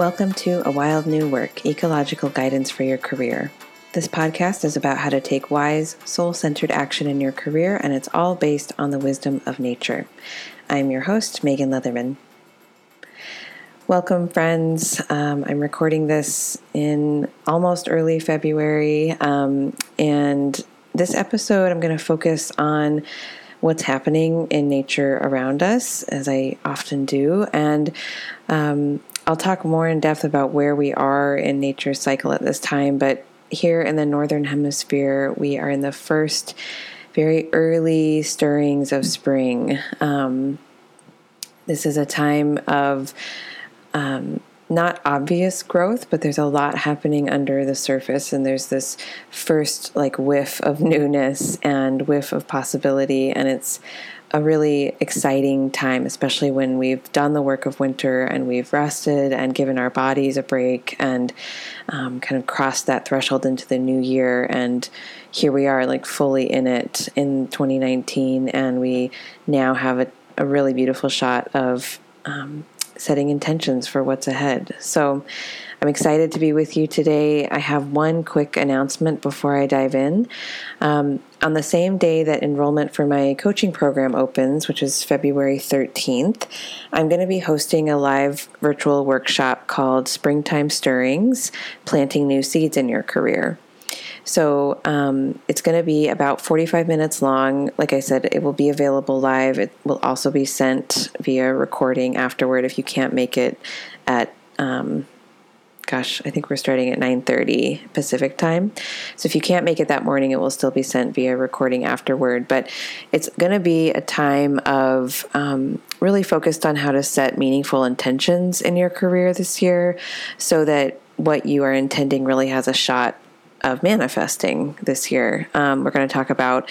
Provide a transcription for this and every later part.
Welcome to A Wild New Work Ecological Guidance for Your Career. This podcast is about how to take wise, soul centered action in your career, and it's all based on the wisdom of nature. I'm your host, Megan Leatherman. Welcome, friends. Um, I'm recording this in almost early February, um, and this episode I'm going to focus on what's happening in nature around us, as I often do, and um, I'll talk more in depth about where we are in nature's cycle at this time, but here in the Northern Hemisphere, we are in the first very early stirrings of spring. Um, this is a time of um, not obvious growth, but there's a lot happening under the surface, and there's this first like whiff of newness and whiff of possibility, and it's a really exciting time, especially when we've done the work of winter and we've rested and given our bodies a break and um, kind of crossed that threshold into the new year. And here we are, like fully in it in 2019, and we now have a, a really beautiful shot of um, setting intentions for what's ahead. So I'm excited to be with you today. I have one quick announcement before I dive in. Um, on the same day that enrollment for my coaching program opens, which is February 13th, I'm going to be hosting a live virtual workshop called Springtime Stirrings Planting New Seeds in Your Career. So um, it's going to be about 45 minutes long. Like I said, it will be available live. It will also be sent via recording afterward if you can't make it at um, gosh, I think we're starting at 9:30 Pacific time. So if you can't make it that morning, it will still be sent via recording afterward. But it's going to be a time of um, really focused on how to set meaningful intentions in your career this year, so that what you are intending really has a shot of manifesting this year. Um, we're going to talk about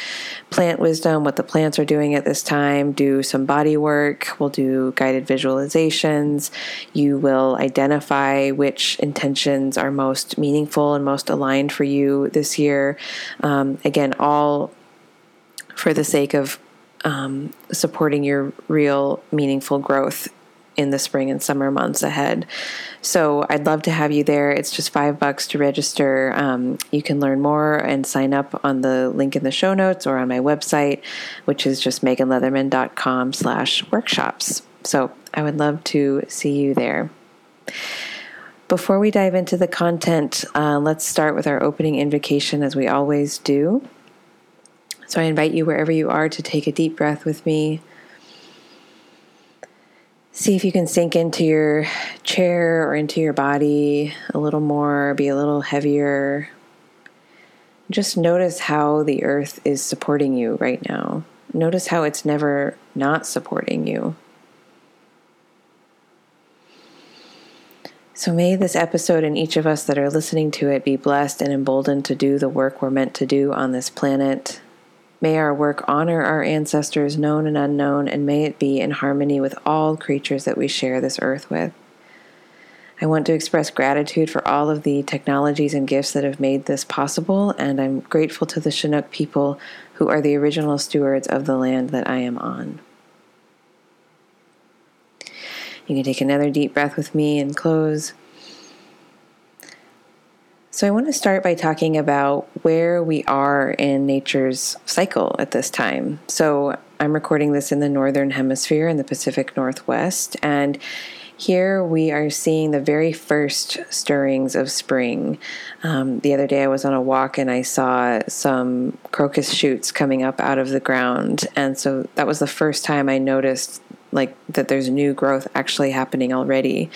plant wisdom, what the plants are doing at this time, do some body work, we'll do guided visualizations. You will identify which intentions are most meaningful and most aligned for you this year. Um, again, all for the sake of um, supporting your real meaningful growth in the spring and summer months ahead. So I'd love to have you there. It's just five bucks to register. Um, you can learn more and sign up on the link in the show notes or on my website, which is just meganleatherman.com slash workshops. So I would love to see you there. Before we dive into the content, uh, let's start with our opening invocation as we always do. So I invite you wherever you are to take a deep breath with me. See if you can sink into your chair or into your body a little more, be a little heavier. Just notice how the earth is supporting you right now. Notice how it's never not supporting you. So may this episode and each of us that are listening to it be blessed and emboldened to do the work we're meant to do on this planet May our work honor our ancestors, known and unknown, and may it be in harmony with all creatures that we share this earth with. I want to express gratitude for all of the technologies and gifts that have made this possible, and I'm grateful to the Chinook people who are the original stewards of the land that I am on. You can take another deep breath with me and close. So, I want to start by talking about where we are in nature's cycle at this time. So, I'm recording this in the Northern Hemisphere in the Pacific Northwest, and here we are seeing the very first stirrings of spring. Um, the other day I was on a walk and I saw some crocus shoots coming up out of the ground. And so that was the first time I noticed like that there's new growth actually happening already.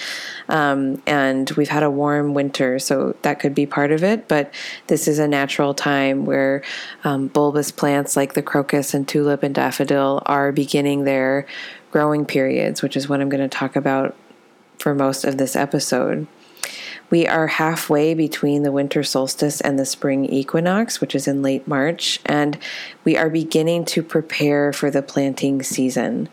Um, and we've had a warm winter, so that could be part of it. But this is a natural time where um, bulbous plants like the crocus and tulip and daffodil are beginning their growing periods, which is what I'm going to talk about for most of this episode. We are halfway between the winter solstice and the spring equinox, which is in late March, and we are beginning to prepare for the planting season.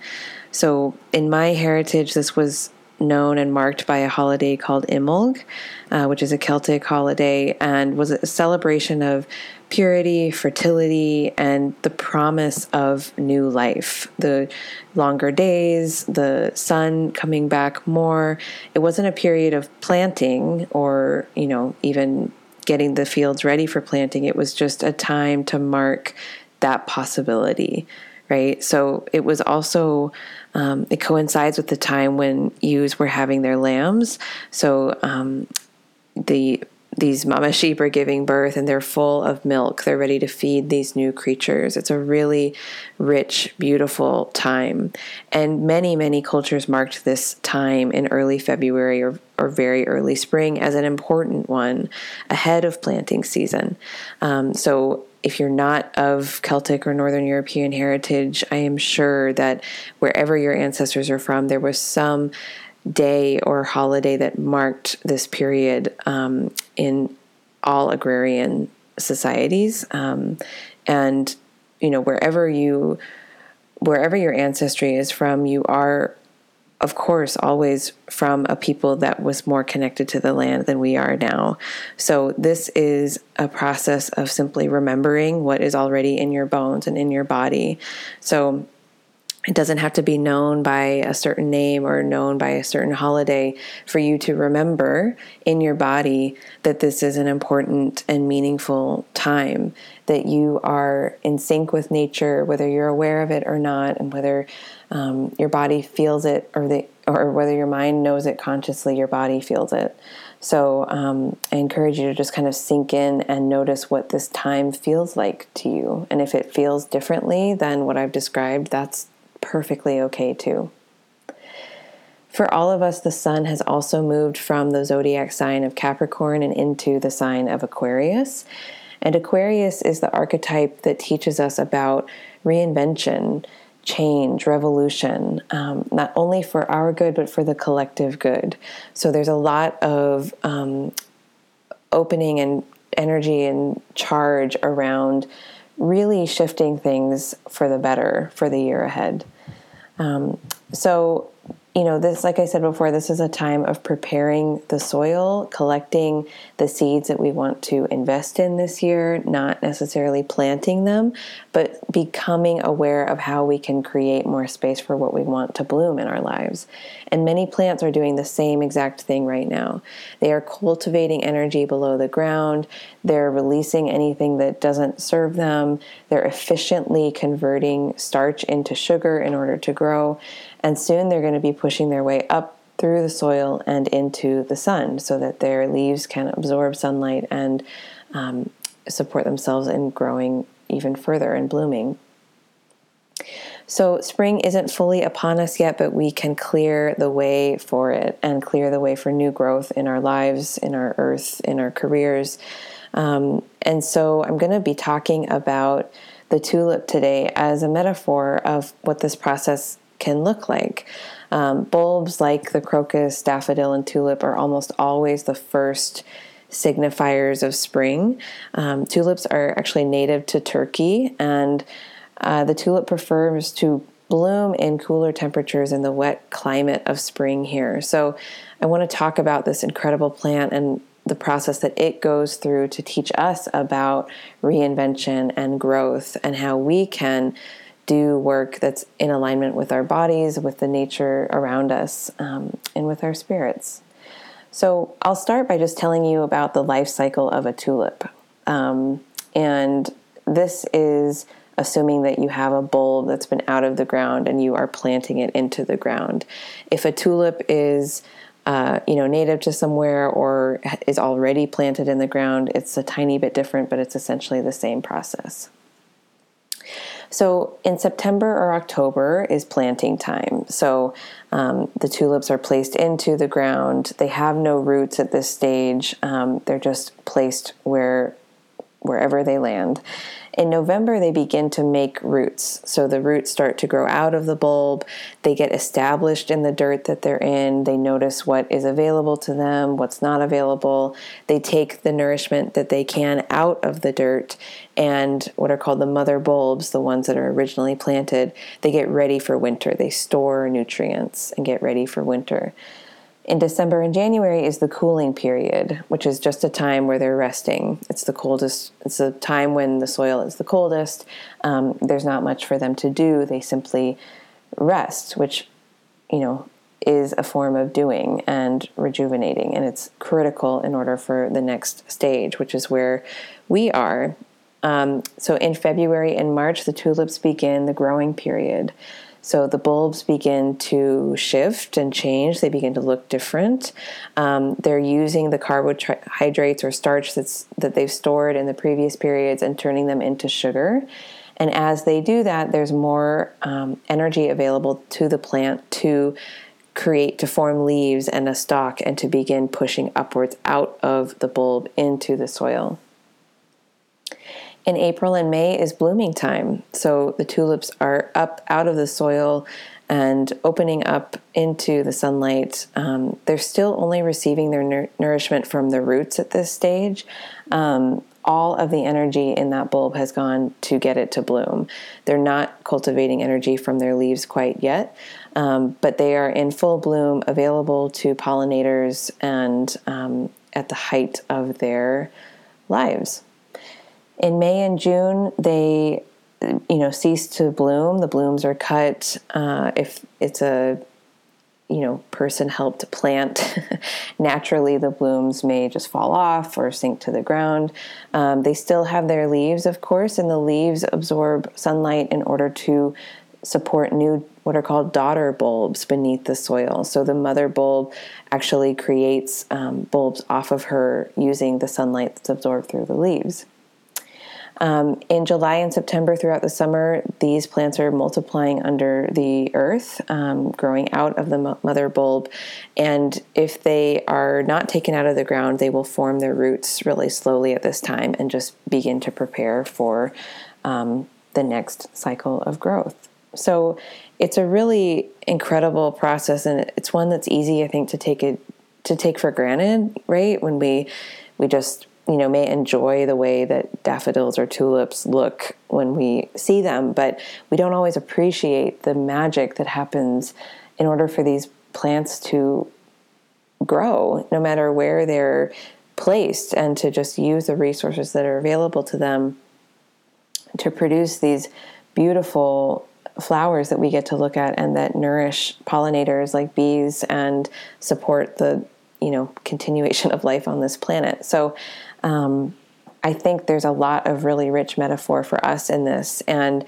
So, in my heritage, this was known and marked by a holiday called Imbolc, uh, which is a Celtic holiday and was a celebration of purity, fertility, and the promise of new life. The longer days, the sun coming back more. It wasn't a period of planting or, you know, even getting the fields ready for planting. It was just a time to mark that possibility, right? So it was also, um, it coincides with the time when ewes were having their lambs. So um, the these mama sheep are giving birth and they're full of milk. They're ready to feed these new creatures. It's a really rich, beautiful time. And many, many cultures marked this time in early February or, or very early spring as an important one ahead of planting season. Um, so if you're not of Celtic or Northern European heritage, I am sure that wherever your ancestors are from, there was some day or holiday that marked this period um, in all agrarian societies. Um, and, you know, wherever you, wherever your ancestry is from, you are, of course, always from a people that was more connected to the land than we are now. So, this is a process of simply remembering what is already in your bones and in your body. So, it doesn't have to be known by a certain name or known by a certain holiday for you to remember in your body that this is an important and meaningful time, that you are in sync with nature, whether you're aware of it or not, and whether um, your body feels it or the or whether your mind knows it consciously, your body feels it. So um, I encourage you to just kind of sink in and notice what this time feels like to you. And if it feels differently than what I've described, that's perfectly okay too. For all of us, the sun has also moved from the zodiac sign of Capricorn and into the sign of Aquarius. And Aquarius is the archetype that teaches us about reinvention, change, revolution, um, not only for our good, but for the collective good. So there's a lot of um, opening and energy and charge around really shifting things for the better for the year ahead. Um, so you know, this, like I said before, this is a time of preparing the soil, collecting the seeds that we want to invest in this year, not necessarily planting them, but becoming aware of how we can create more space for what we want to bloom in our lives. And many plants are doing the same exact thing right now. They are cultivating energy below the ground, they're releasing anything that doesn't serve them, they're efficiently converting starch into sugar in order to grow. And soon they're going to be pushing their way up through the soil and into the sun so that their leaves can absorb sunlight and um, support themselves in growing even further and blooming. So, spring isn't fully upon us yet, but we can clear the way for it and clear the way for new growth in our lives, in our earth, in our careers. Um, and so, I'm going to be talking about the tulip today as a metaphor of what this process can look like. Um, bulbs like the crocus, daffodil, and tulip are almost always the first signifiers of spring. Um, tulips are actually native to Turkey, and uh, the tulip prefers to bloom in cooler temperatures in the wet climate of spring here. So, I want to talk about this incredible plant and the process that it goes through to teach us about reinvention and growth and how we can do work that's in alignment with our bodies, with the nature around us, um, and with our spirits. So, I'll start by just telling you about the life cycle of a tulip. Um, and this is assuming that you have a bulb that's been out of the ground and you are planting it into the ground. If a tulip is uh, you know, native to somewhere or is already planted in the ground, it's a tiny bit different, but it's essentially the same process. So in September or October is planting time. So um, the tulips are placed into the ground. They have no roots at this stage. Um, they're just placed where wherever they land. In November, they begin to make roots. So the roots start to grow out of the bulb. They get established in the dirt that they're in. They notice what is available to them, what's not available. They take the nourishment that they can out of the dirt and what are called the mother bulbs, the ones that are originally planted, they get ready for winter. They store nutrients and get ready for winter. In December and January is the cooling period, which is just a time where they're resting. It's the coldest, it's a time when the soil is the coldest. Um, there's not much for them to do. They simply rest, which, you know, is a form of doing and rejuvenating. And it's critical in order for the next stage, which is where we are. Um, so in February and March, the tulips begin the growing period. So the bulbs begin to shift and change. They begin to look different. Um, they're using the carbohydrates or starch that's that they've stored in the previous periods and turning them into sugar. And as they do that, there's more um, energy available to the plant to create to form leaves and a stalk and to begin pushing upwards out of the bulb into the soil. In April and May is blooming time. So the tulips are up out of the soil and opening up into the sunlight. Um, they're still only receiving their nur- nourishment from the roots at this stage. Um, all of the energy in that bulb has gone to get it to bloom. They're not cultivating energy from their leaves quite yet, um, but they are in full bloom, available to pollinators and um, at the height of their lives. In May and June, they you know cease to bloom. The blooms are cut. Uh, if it's a you know person helped plant naturally the blooms may just fall off or sink to the ground um, they still have their leaves of course and the leaves absorb sunlight in order to support new what are called daughter bulbs beneath the soil so the mother bulb actually creates um, bulbs off of her using the sunlight that's absorbed through the leaves um, in July and September throughout the summer, these plants are multiplying under the earth, um, growing out of the mother bulb. And if they are not taken out of the ground, they will form their roots really slowly at this time and just begin to prepare for um, the next cycle of growth. So it's a really incredible process, and it's one that's easy, I think, to take it to take for granted, right? When we we just you know may enjoy the way that daffodils or tulips look when we see them but we don't always appreciate the magic that happens in order for these plants to grow no matter where they're placed and to just use the resources that are available to them to produce these beautiful flowers that we get to look at and that nourish pollinators like bees and support the you know continuation of life on this planet. So um, I think there's a lot of really rich metaphor for us in this. And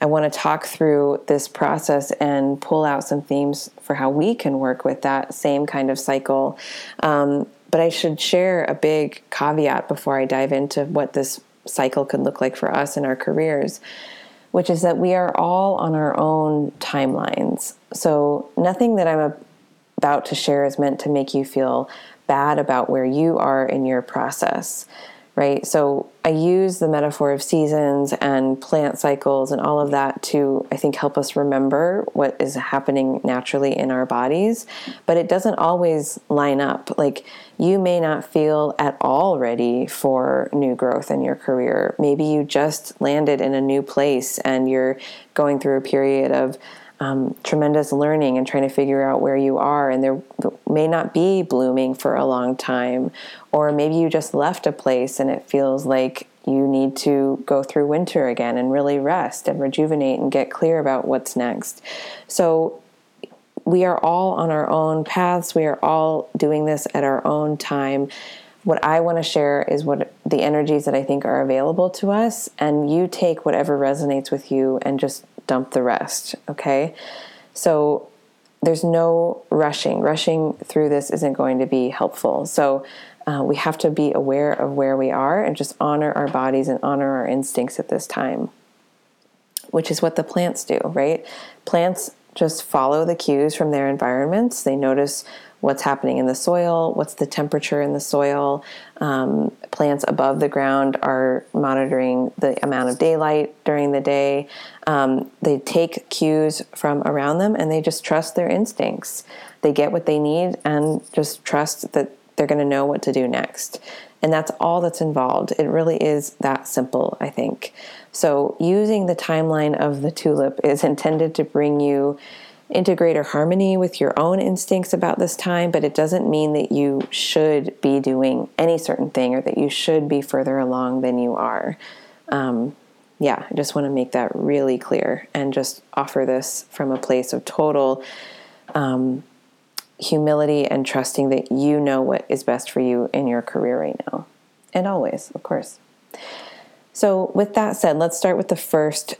I want to talk through this process and pull out some themes for how we can work with that same kind of cycle. Um, but I should share a big caveat before I dive into what this cycle could look like for us in our careers, which is that we are all on our own timelines. So nothing that I'm about to share is meant to make you feel bad about where you are in your process, right? So I use the metaphor of seasons and plant cycles and all of that to, I think, help us remember what is happening naturally in our bodies. But it doesn't always line up. Like you may not feel at all ready for new growth in your career. Maybe you just landed in a new place and you're going through a period of um, tremendous learning and trying to figure out where you are, and there may not be blooming for a long time, or maybe you just left a place and it feels like you need to go through winter again and really rest and rejuvenate and get clear about what's next. So, we are all on our own paths, we are all doing this at our own time. What I want to share is what the energies that I think are available to us, and you take whatever resonates with you and just dump the rest. Okay. So there's no rushing. Rushing through this isn't going to be helpful. So uh, we have to be aware of where we are and just honor our bodies and honor our instincts at this time, which is what the plants do, right? Plants just follow the cues from their environments. They notice what's happening in the soil, what's the temperature in the soil. Um, plants above the ground are monitoring the amount of daylight during the day. Um, they take cues from around them and they just trust their instincts. They get what they need and just trust that they're going to know what to do next. And that's all that's involved. It really is that simple, I think. So, using the timeline of the tulip is intended to bring you integrate or harmony with your own instincts about this time, but it doesn't mean that you should be doing any certain thing or that you should be further along than you are. Um, yeah, I just want to make that really clear and just offer this from a place of total um, humility and trusting that you know what is best for you in your career right now. And always, of course. So, with that said, let's start with the first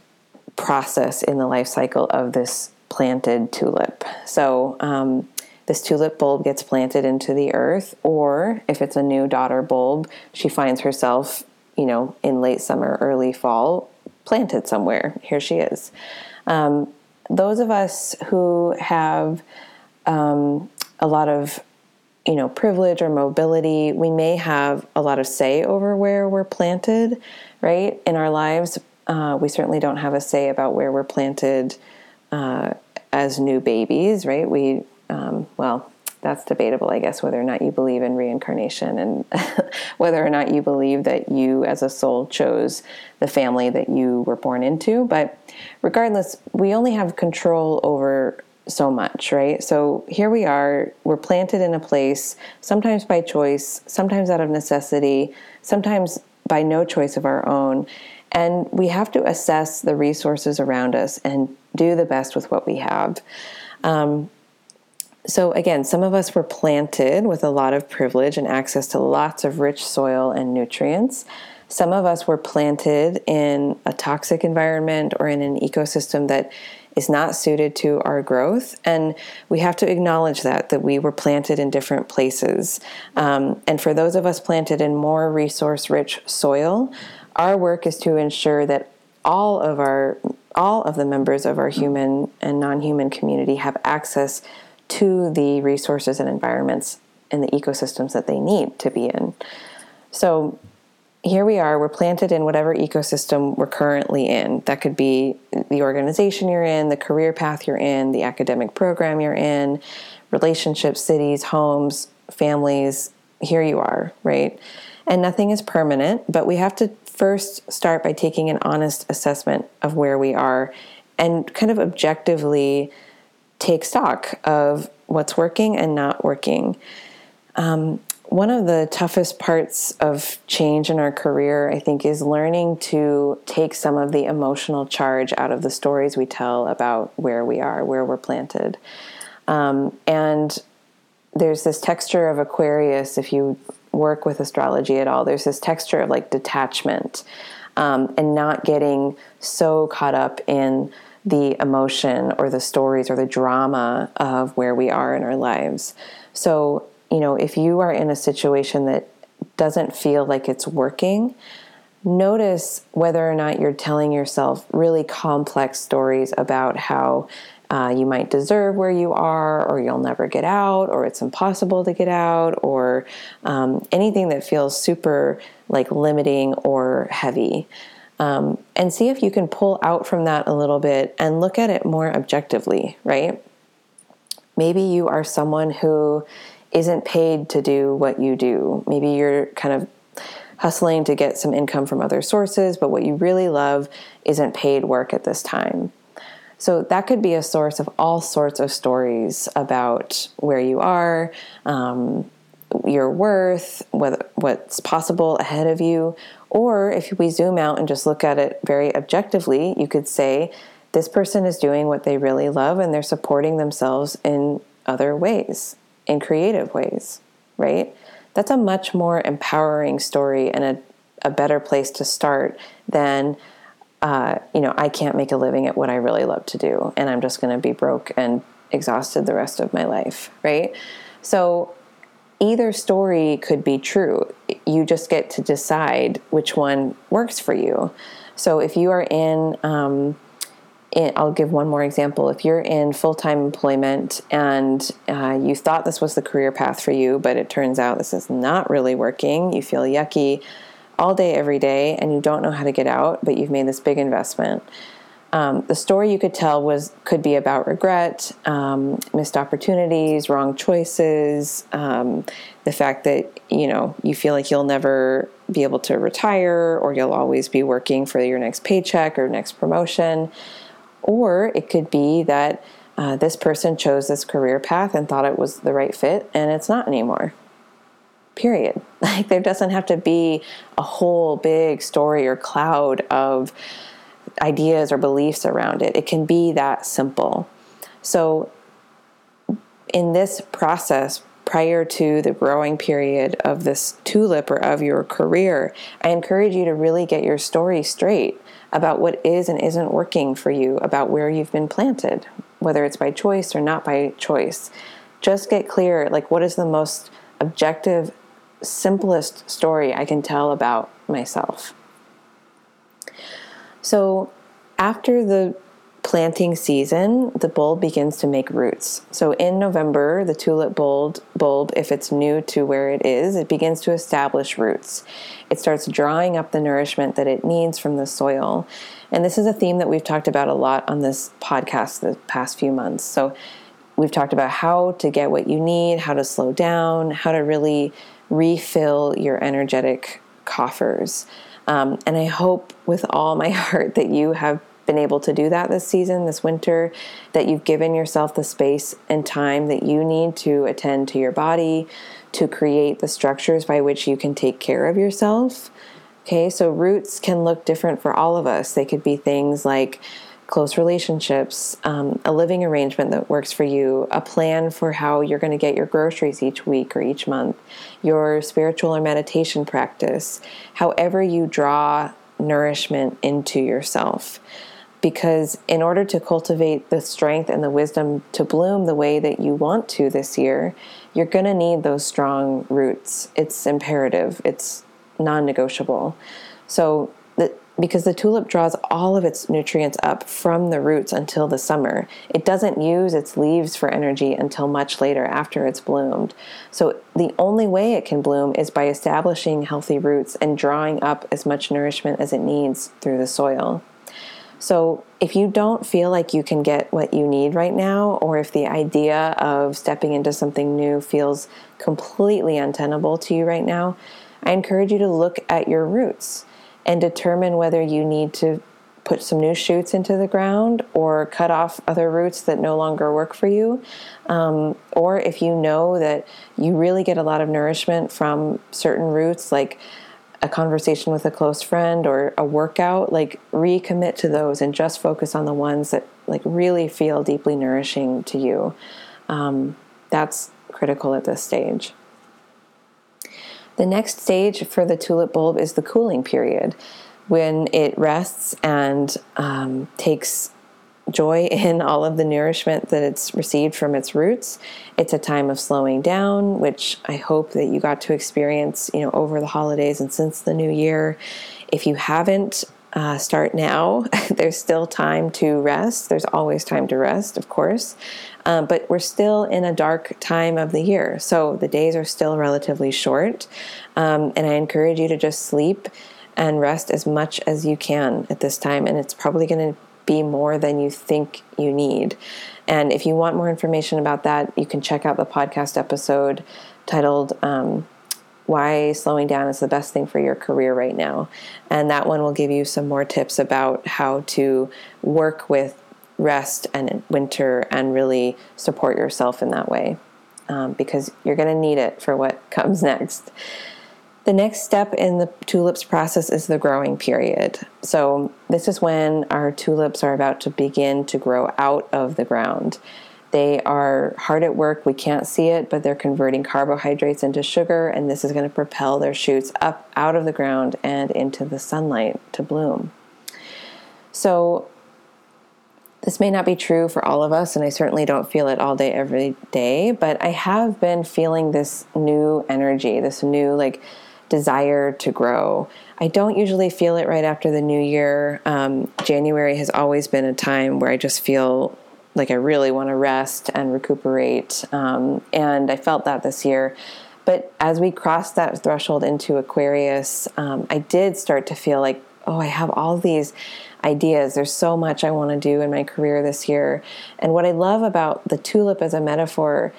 process in the life cycle of this planted tulip. So, um, this tulip bulb gets planted into the earth, or if it's a new daughter bulb, she finds herself, you know, in late summer, early fall, planted somewhere. Here she is. Um, those of us who have um, a lot of you know privilege or mobility we may have a lot of say over where we're planted right in our lives uh, we certainly don't have a say about where we're planted uh, as new babies, right? We, um, well, that's debatable, I guess, whether or not you believe in reincarnation and whether or not you believe that you as a soul chose the family that you were born into. But regardless, we only have control over so much, right? So here we are, we're planted in a place, sometimes by choice, sometimes out of necessity, sometimes by no choice of our own. And we have to assess the resources around us and do the best with what we have. Um, so, again, some of us were planted with a lot of privilege and access to lots of rich soil and nutrients. Some of us were planted in a toxic environment or in an ecosystem that is not suited to our growth. And we have to acknowledge that, that we were planted in different places. Um, and for those of us planted in more resource rich soil, our work is to ensure that all of our all of the members of our human and non-human community have access to the resources and environments and the ecosystems that they need to be in. So here we are, we're planted in whatever ecosystem we're currently in. That could be the organization you're in, the career path you're in, the academic program you're in, relationships, cities, homes, families. Here you are, right? And nothing is permanent, but we have to first start by taking an honest assessment of where we are and kind of objectively take stock of what's working and not working. Um, one of the toughest parts of change in our career, I think, is learning to take some of the emotional charge out of the stories we tell about where we are, where we're planted. Um, and there's this texture of Aquarius, if you work with astrology at all, there's this texture of like detachment um, and not getting so caught up in the emotion or the stories or the drama of where we are in our lives. So, you know, if you are in a situation that doesn't feel like it's working, notice whether or not you're telling yourself really complex stories about how uh, you might deserve where you are, or you'll never get out, or it's impossible to get out, or um, anything that feels super like limiting or heavy. Um, and see if you can pull out from that a little bit and look at it more objectively, right? Maybe you are someone who isn't paid to do what you do. Maybe you're kind of hustling to get some income from other sources, but what you really love isn't paid work at this time. So that could be a source of all sorts of stories about where you are, um, your worth, what, what's possible ahead of you. Or if we zoom out and just look at it very objectively, you could say, this person is doing what they really love and they're supporting themselves in other ways, in creative ways, right? That's a much more empowering story and a, a better place to start than uh, you know, I can't make a living at what I really love to do, and I'm just going to be broke and exhausted the rest of my life, right? So either story could be true. You just get to decide which one works for you. So if you are in, um, in I'll give one more example. If you're in full time employment and uh, you thought this was the career path for you, but it turns out this is not really working, you feel yucky all day, every day, and you don't know how to get out, but you've made this big investment. Um, the story you could tell was could be about regret, um, missed opportunities, wrong choices, um, the fact that you know you feel like you'll never be able to retire, or you'll always be working for your next paycheck or next promotion, or it could be that uh, this person chose this career path and thought it was the right fit, and it's not anymore. Period. Like, there doesn't have to be a whole big story or cloud of ideas or beliefs around it. It can be that simple. So, in this process, prior to the growing period of this tulip or of your career, I encourage you to really get your story straight about what is and isn't working for you, about where you've been planted, whether it's by choice or not by choice. Just get clear like, what is the most objective, simplest story I can tell about myself? So, after the planting season, the bulb begins to make roots. So in November, the tulip bulb, bulb, if it's new to where it is, it begins to establish roots. It starts drawing up the nourishment that it needs from the soil. And this is a theme that we've talked about a lot on this podcast the past few months. So we've talked about how to get what you need, how to slow down, how to really refill your energetic coffers. Um, and I hope with all my heart that you have been able to do that this season, this winter, that you've given yourself the space and time that you need to attend to your body, to create the structures by which you can take care of yourself. Okay, so roots can look different for all of us. They could be things like close relationships, um, a living arrangement that works for you, a plan for how you're going to get your groceries each week or each month, your spiritual or meditation practice, however you draw nourishment into yourself because in order to cultivate the strength and the wisdom to bloom the way that you want to this year, you're going to need those strong roots. It's imperative, it's non negotiable. So, because the tulip draws all of its nutrients up from the roots until the summer, it doesn't use its leaves for energy until much later after it's bloomed. So, the only way it can bloom is by establishing healthy roots and drawing up as much nourishment as it needs through the soil. So, if you don't feel like you can get what you need right now, or if the idea of stepping into something new feels completely untenable to you right now, I encourage you to look at your roots and determine whether you need to put some new shoots into the ground or cut off other roots that no longer work for you. Um, or if you know that you really get a lot of nourishment from certain roots, like a conversation with a close friend or a workout, like recommit to those and just focus on the ones that like really feel deeply nourishing to you. Um, that's critical at this stage. The next stage for the tulip bulb is the cooling period when it rests and um, takes joy in all of the nourishment that it's received from its roots. It's a time of slowing down, which I hope that you got to experience, you know, over the holidays and since the new year. If you haven't, uh, start now. There's still time to rest. There's always time to rest, of course. Um, but we're still in a dark time of the year. So the days are still relatively short. Um, and I encourage you to just sleep and rest as much as you can at this time. And it's probably going to be more than you think you need. And if you want more information about that, you can check out the podcast episode titled um, Why Slowing Down is the Best Thing for Your Career Right Now. And that one will give you some more tips about how to work with rest and winter and really support yourself in that way um, because you're going to need it for what comes next. The next step in the tulips process is the growing period. So, this is when our tulips are about to begin to grow out of the ground. They are hard at work. We can't see it, but they're converting carbohydrates into sugar, and this is going to propel their shoots up out of the ground and into the sunlight to bloom. So, this may not be true for all of us, and I certainly don't feel it all day, every day, but I have been feeling this new energy, this new, like, desire to grow. I don't usually feel it right after the new year. Um, January has always been a time where I just feel like I really want to rest and recuperate. Um, and I felt that this year. But as we crossed that threshold into Aquarius, um, I did start to feel like, oh, I have all these ideas. There's so much I want to do in my career this year. And what I love about the tulip as a metaphor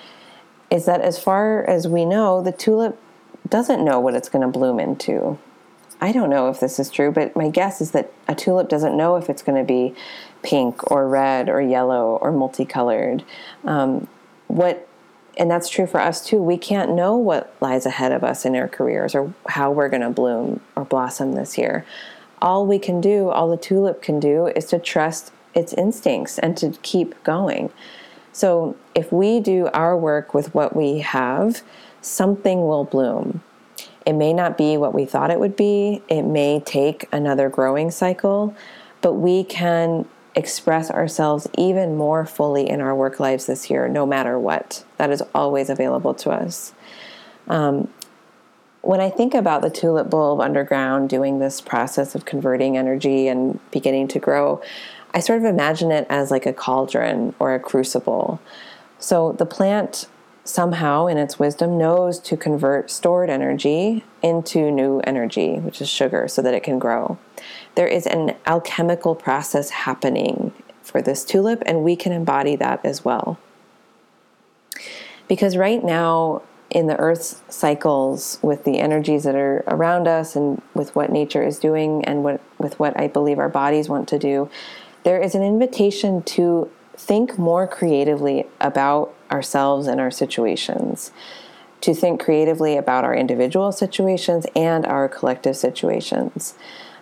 is that as far as we know, the tulip doesn't know what it's going to bloom into. I don't know if this is true, but my guess is that a tulip doesn't know if it's going to be pink or red or yellow or multicolored. Um, what and that's true for us too. We can't know what lies ahead of us in our careers or how we're going to bloom or blossom this year. All we can do, all the tulip can do, is to trust its instincts and to keep going. So if we do our work with what we have, something will bloom. It may not be what we thought it would be, it may take another growing cycle, but we can express ourselves even more fully in our work lives this year, no matter what. That is always available to us. Um, when I think about the tulip bulb underground doing this process of converting energy and beginning to grow, I sort of imagine it as like a cauldron or a crucible. So the plant somehow, in its wisdom, knows to convert stored energy into new energy, which is sugar, so that it can grow. There is an alchemical process happening for this tulip, and we can embody that as well. Because right now, in the Earth's cycles, with the energies that are around us, and with what nature is doing, and what, with what I believe our bodies want to do, there is an invitation to think more creatively about ourselves and our situations, to think creatively about our individual situations and our collective situations.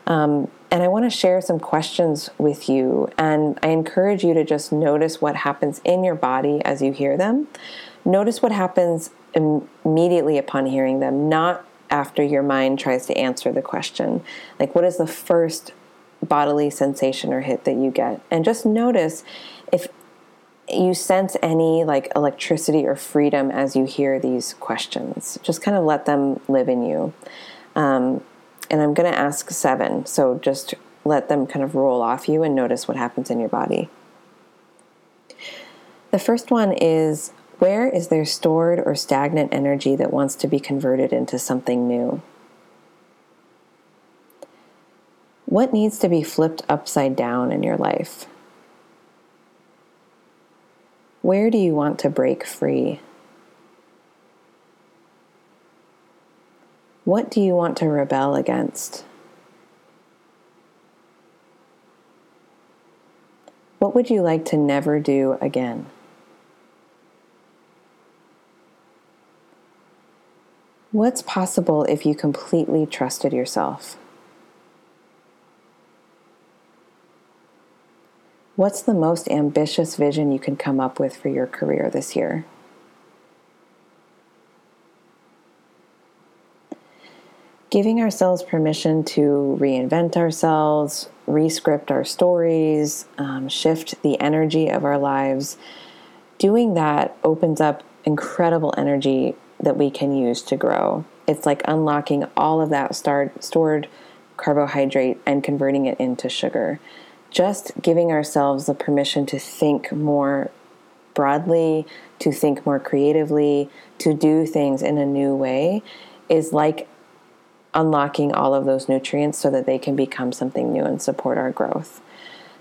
Um, and I want to share some questions with you. And I encourage you to just notice what happens in your body as you hear them. Notice what happens immediately upon hearing them, not after your mind tries to answer the question. Like, what is the first bodily sensation or hit that you get? And just notice if you sense any like electricity or freedom as you hear these questions. Just kind of let them live in you. Um, and I'm going to ask seven. So just let them kind of roll off you and notice what happens in your body. The first one is where is there stored or stagnant energy that wants to be converted into something new? What needs to be flipped upside down in your life? Where do you want to break free? What do you want to rebel against? What would you like to never do again? What's possible if you completely trusted yourself? What's the most ambitious vision you can come up with for your career this year? Giving ourselves permission to reinvent ourselves, rescript our stories, um, shift the energy of our lives, doing that opens up incredible energy that we can use to grow. It's like unlocking all of that stored carbohydrate and converting it into sugar just giving ourselves the permission to think more broadly, to think more creatively, to do things in a new way is like unlocking all of those nutrients so that they can become something new and support our growth.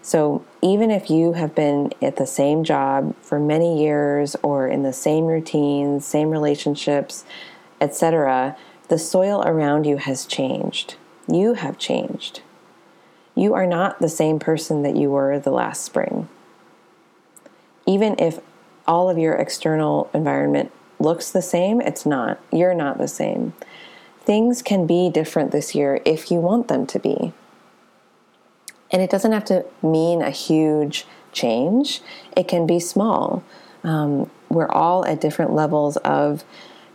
So, even if you have been at the same job for many years or in the same routines, same relationships, etc., the soil around you has changed. You have changed you are not the same person that you were the last spring. Even if all of your external environment looks the same, it's not. You're not the same. Things can be different this year if you want them to be. And it doesn't have to mean a huge change, it can be small. Um, we're all at different levels of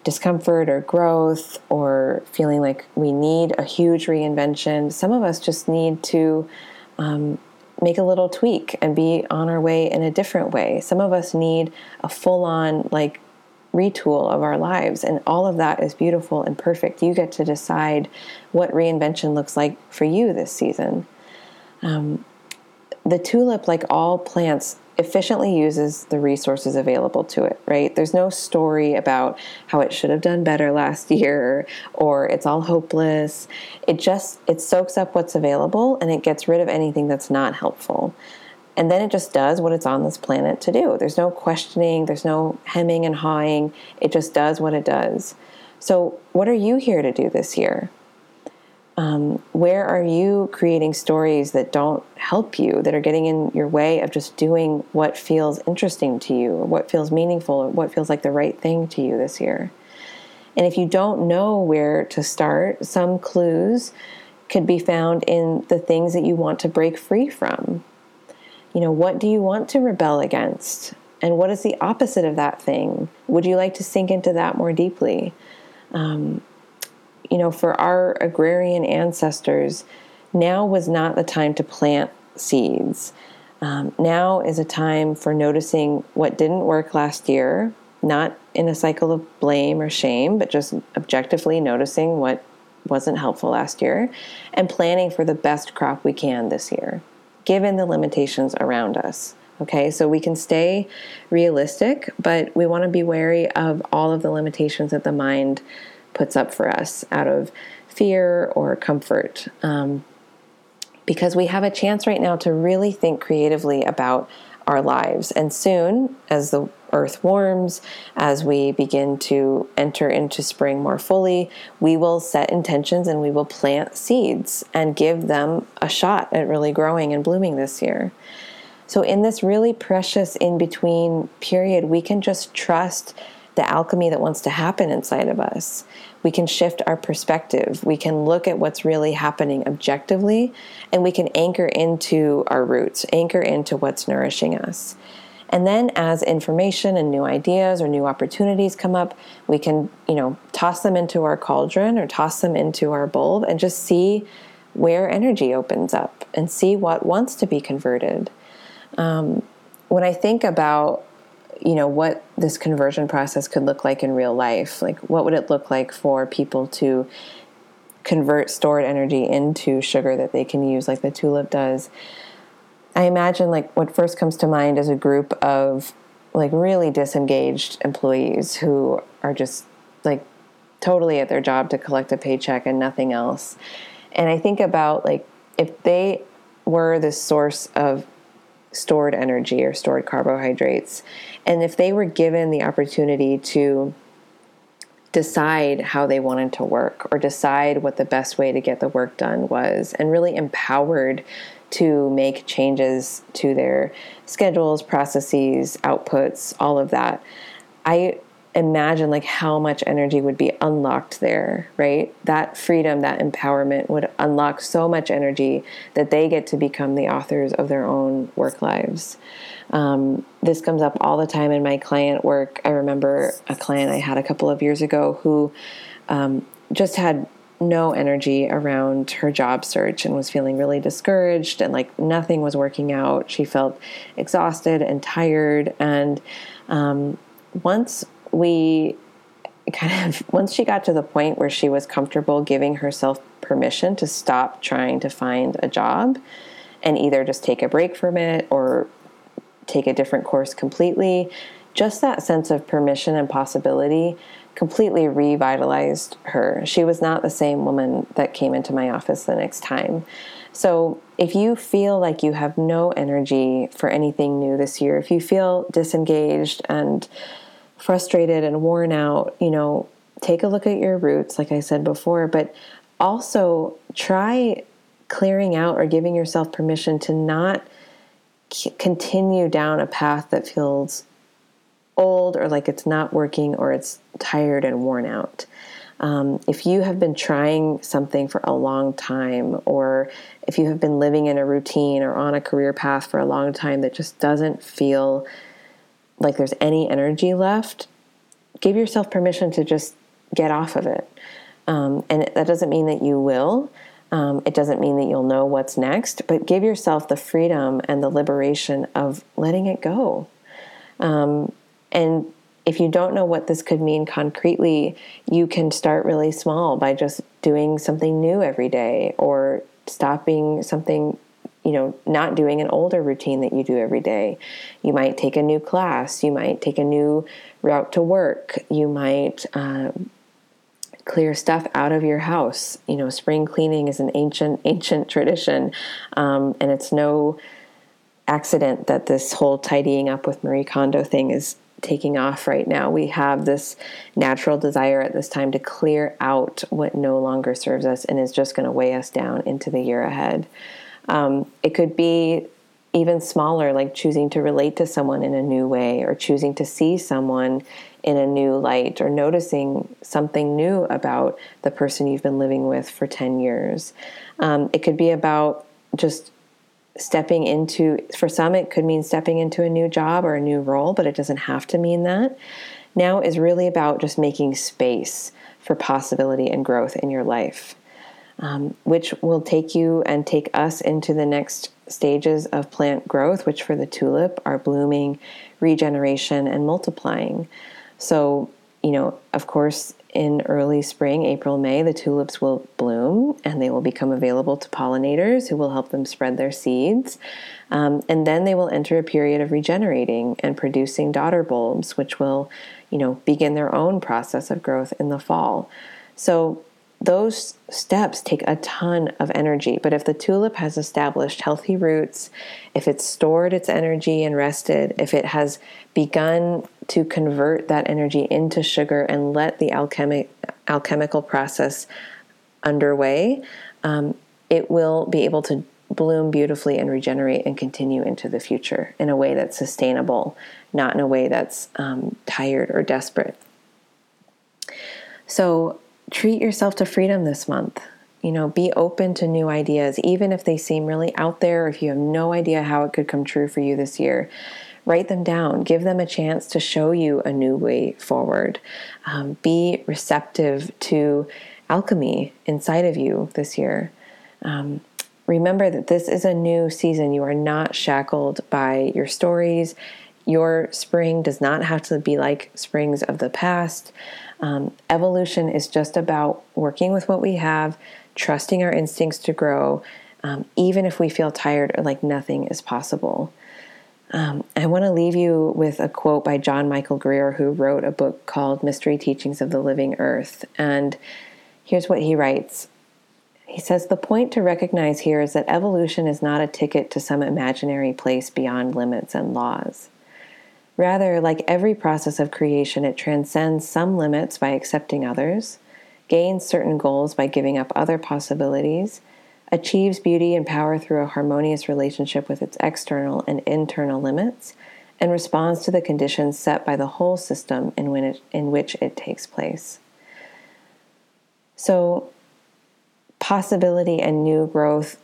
discomfort or growth or feeling like we need a huge reinvention. Some of us just need to um, make a little tweak and be on our way in a different way. Some of us need a full on, like, retool of our lives, and all of that is beautiful and perfect. You get to decide what reinvention looks like for you this season. Um, the tulip, like all plants, efficiently uses the resources available to it, right? There's no story about how it should have done better last year or it's all hopeless. It just it soaks up what's available and it gets rid of anything that's not helpful. And then it just does what it's on this planet to do. There's no questioning, there's no hemming and hawing. It just does what it does. So, what are you here to do this year? Um, where are you creating stories that don't help you, that are getting in your way of just doing what feels interesting to you, or what feels meaningful, or what feels like the right thing to you this year? And if you don't know where to start, some clues could be found in the things that you want to break free from. You know, what do you want to rebel against? And what is the opposite of that thing? Would you like to sink into that more deeply? Um, you know, for our agrarian ancestors, now was not the time to plant seeds. Um, now is a time for noticing what didn't work last year, not in a cycle of blame or shame, but just objectively noticing what wasn't helpful last year and planning for the best crop we can this year, given the limitations around us. Okay, so we can stay realistic, but we want to be wary of all of the limitations that the mind puts up for us out of fear or comfort. Um, because we have a chance right now to really think creatively about our lives. And soon, as the earth warms, as we begin to enter into spring more fully, we will set intentions and we will plant seeds and give them a shot at really growing and blooming this year. So, in this really precious in between period, we can just trust the alchemy that wants to happen inside of us. We can shift our perspective. We can look at what's really happening objectively, and we can anchor into our roots, anchor into what's nourishing us. And then as information and new ideas or new opportunities come up, we can, you know, toss them into our cauldron or toss them into our bowl and just see where energy opens up and see what wants to be converted. Um, when I think about you know what this conversion process could look like in real life. Like what would it look like for people to convert stored energy into sugar that they can use like the tulip does? I imagine like what first comes to mind is a group of like really disengaged employees who are just like totally at their job to collect a paycheck and nothing else. And i think about like if they were the source of stored energy or stored carbohydrates. And if they were given the opportunity to decide how they wanted to work or decide what the best way to get the work done was, and really empowered to make changes to their schedules, processes, outputs, all of that, I imagine like how much energy would be unlocked there, right? That freedom, that empowerment would unlock so much energy that they get to become the authors of their own work lives. Um, this comes up all the time in my client work. I remember a client I had a couple of years ago who um, just had no energy around her job search and was feeling really discouraged and like nothing was working out. She felt exhausted and tired. And um, once we kind of once she got to the point where she was comfortable giving herself permission to stop trying to find a job and either just take a break from it or take a different course completely just that sense of permission and possibility completely revitalized her. She was not the same woman that came into my office the next time. So if you feel like you have no energy for anything new this year if you feel disengaged and frustrated and worn out, you know, take a look at your roots, like I said before, but also try clearing out or giving yourself permission to not continue down a path that feels old or like it's not working or it's tired and worn out. Um, if you have been trying something for a long time, or if you have been living in a routine or on a career path for a long time that just doesn't feel like there's any energy left, give yourself permission to just get off of it. Um, and that doesn't mean that you will. Um, it doesn't mean that you'll know what's next, but give yourself the freedom and the liberation of letting it go. Um, and if you don't know what this could mean concretely, you can start really small by just doing something new every day or stopping something you know, not doing an older routine that you do every day. You might take a new class. You might take a new route to work. You might uh, clear stuff out of your house. You know, spring cleaning is an ancient, ancient tradition, um, and it's no accident that this whole tidying up with Marie Kondo thing is taking off right now. We have this natural desire at this time to clear out what no longer serves us and is just going to weigh us down into the year ahead. Um, it could be even smaller, like choosing to relate to someone in a new way or choosing to see someone in a new light or noticing something new about the person you've been living with for 10 years. Um, it could be about just stepping into, for some, it could mean stepping into a new job or a new role, but it doesn't have to mean that. Now is really about just making space for possibility and growth in your life, um, which will take you and take us into the next stages of plant growth, which for the tulip are blooming, regeneration, and multiplying. So, you know, of course, in early spring, April, May, the tulips will bloom and they will become available to pollinators who will help them spread their seeds. Um, and then they will enter a period of regenerating and producing daughter bulbs, which will, you know, begin their own process of growth in the fall. So those steps take a ton of energy. But if the tulip has established healthy roots, if it's stored its energy and rested, if it has begun to convert that energy into sugar and let the alchemic, alchemical process underway, um, it will be able to bloom beautifully and regenerate and continue into the future in a way that's sustainable, not in a way that's um, tired or desperate. So, treat yourself to freedom this month. You know, be open to new ideas, even if they seem really out there, if you have no idea how it could come true for you this year. Write them down, give them a chance to show you a new way forward. Um, be receptive to alchemy inside of you this year. Um, remember that this is a new season. You are not shackled by your stories. Your spring does not have to be like springs of the past. Um, evolution is just about working with what we have, trusting our instincts to grow, um, even if we feel tired or like nothing is possible. Um, I want to leave you with a quote by John Michael Greer, who wrote a book called Mystery Teachings of the Living Earth. And here's what he writes He says, The point to recognize here is that evolution is not a ticket to some imaginary place beyond limits and laws. Rather, like every process of creation, it transcends some limits by accepting others, gains certain goals by giving up other possibilities, achieves beauty and power through a harmonious relationship with its external and internal limits, and responds to the conditions set by the whole system in, it, in which it takes place. So, possibility and new growth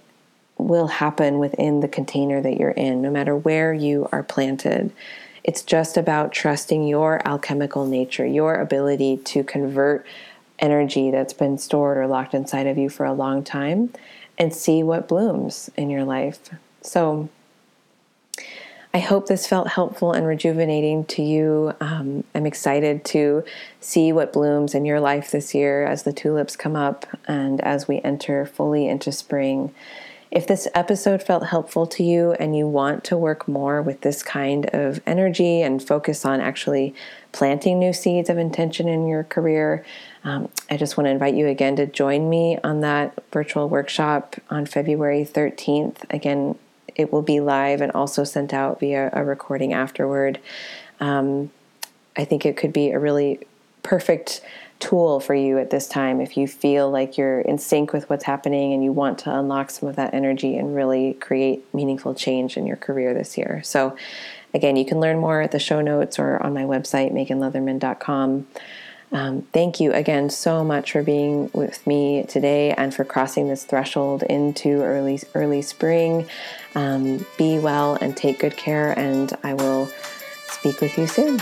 will happen within the container that you're in, no matter where you are planted. It's just about trusting your alchemical nature, your ability to convert energy that's been stored or locked inside of you for a long time and see what blooms in your life. So, I hope this felt helpful and rejuvenating to you. Um, I'm excited to see what blooms in your life this year as the tulips come up and as we enter fully into spring. If this episode felt helpful to you and you want to work more with this kind of energy and focus on actually planting new seeds of intention in your career, um, I just want to invite you again to join me on that virtual workshop on February 13th. Again, it will be live and also sent out via a recording afterward. Um, I think it could be a really perfect tool for you at this time if you feel like you're in sync with what's happening and you want to unlock some of that energy and really create meaningful change in your career this year. So, again, you can learn more at the show notes or on my website, meganleatherman.com. Um, thank you again so much for being with me today and for crossing this threshold into early early spring. Um, be well and take good care, and I will speak with you soon.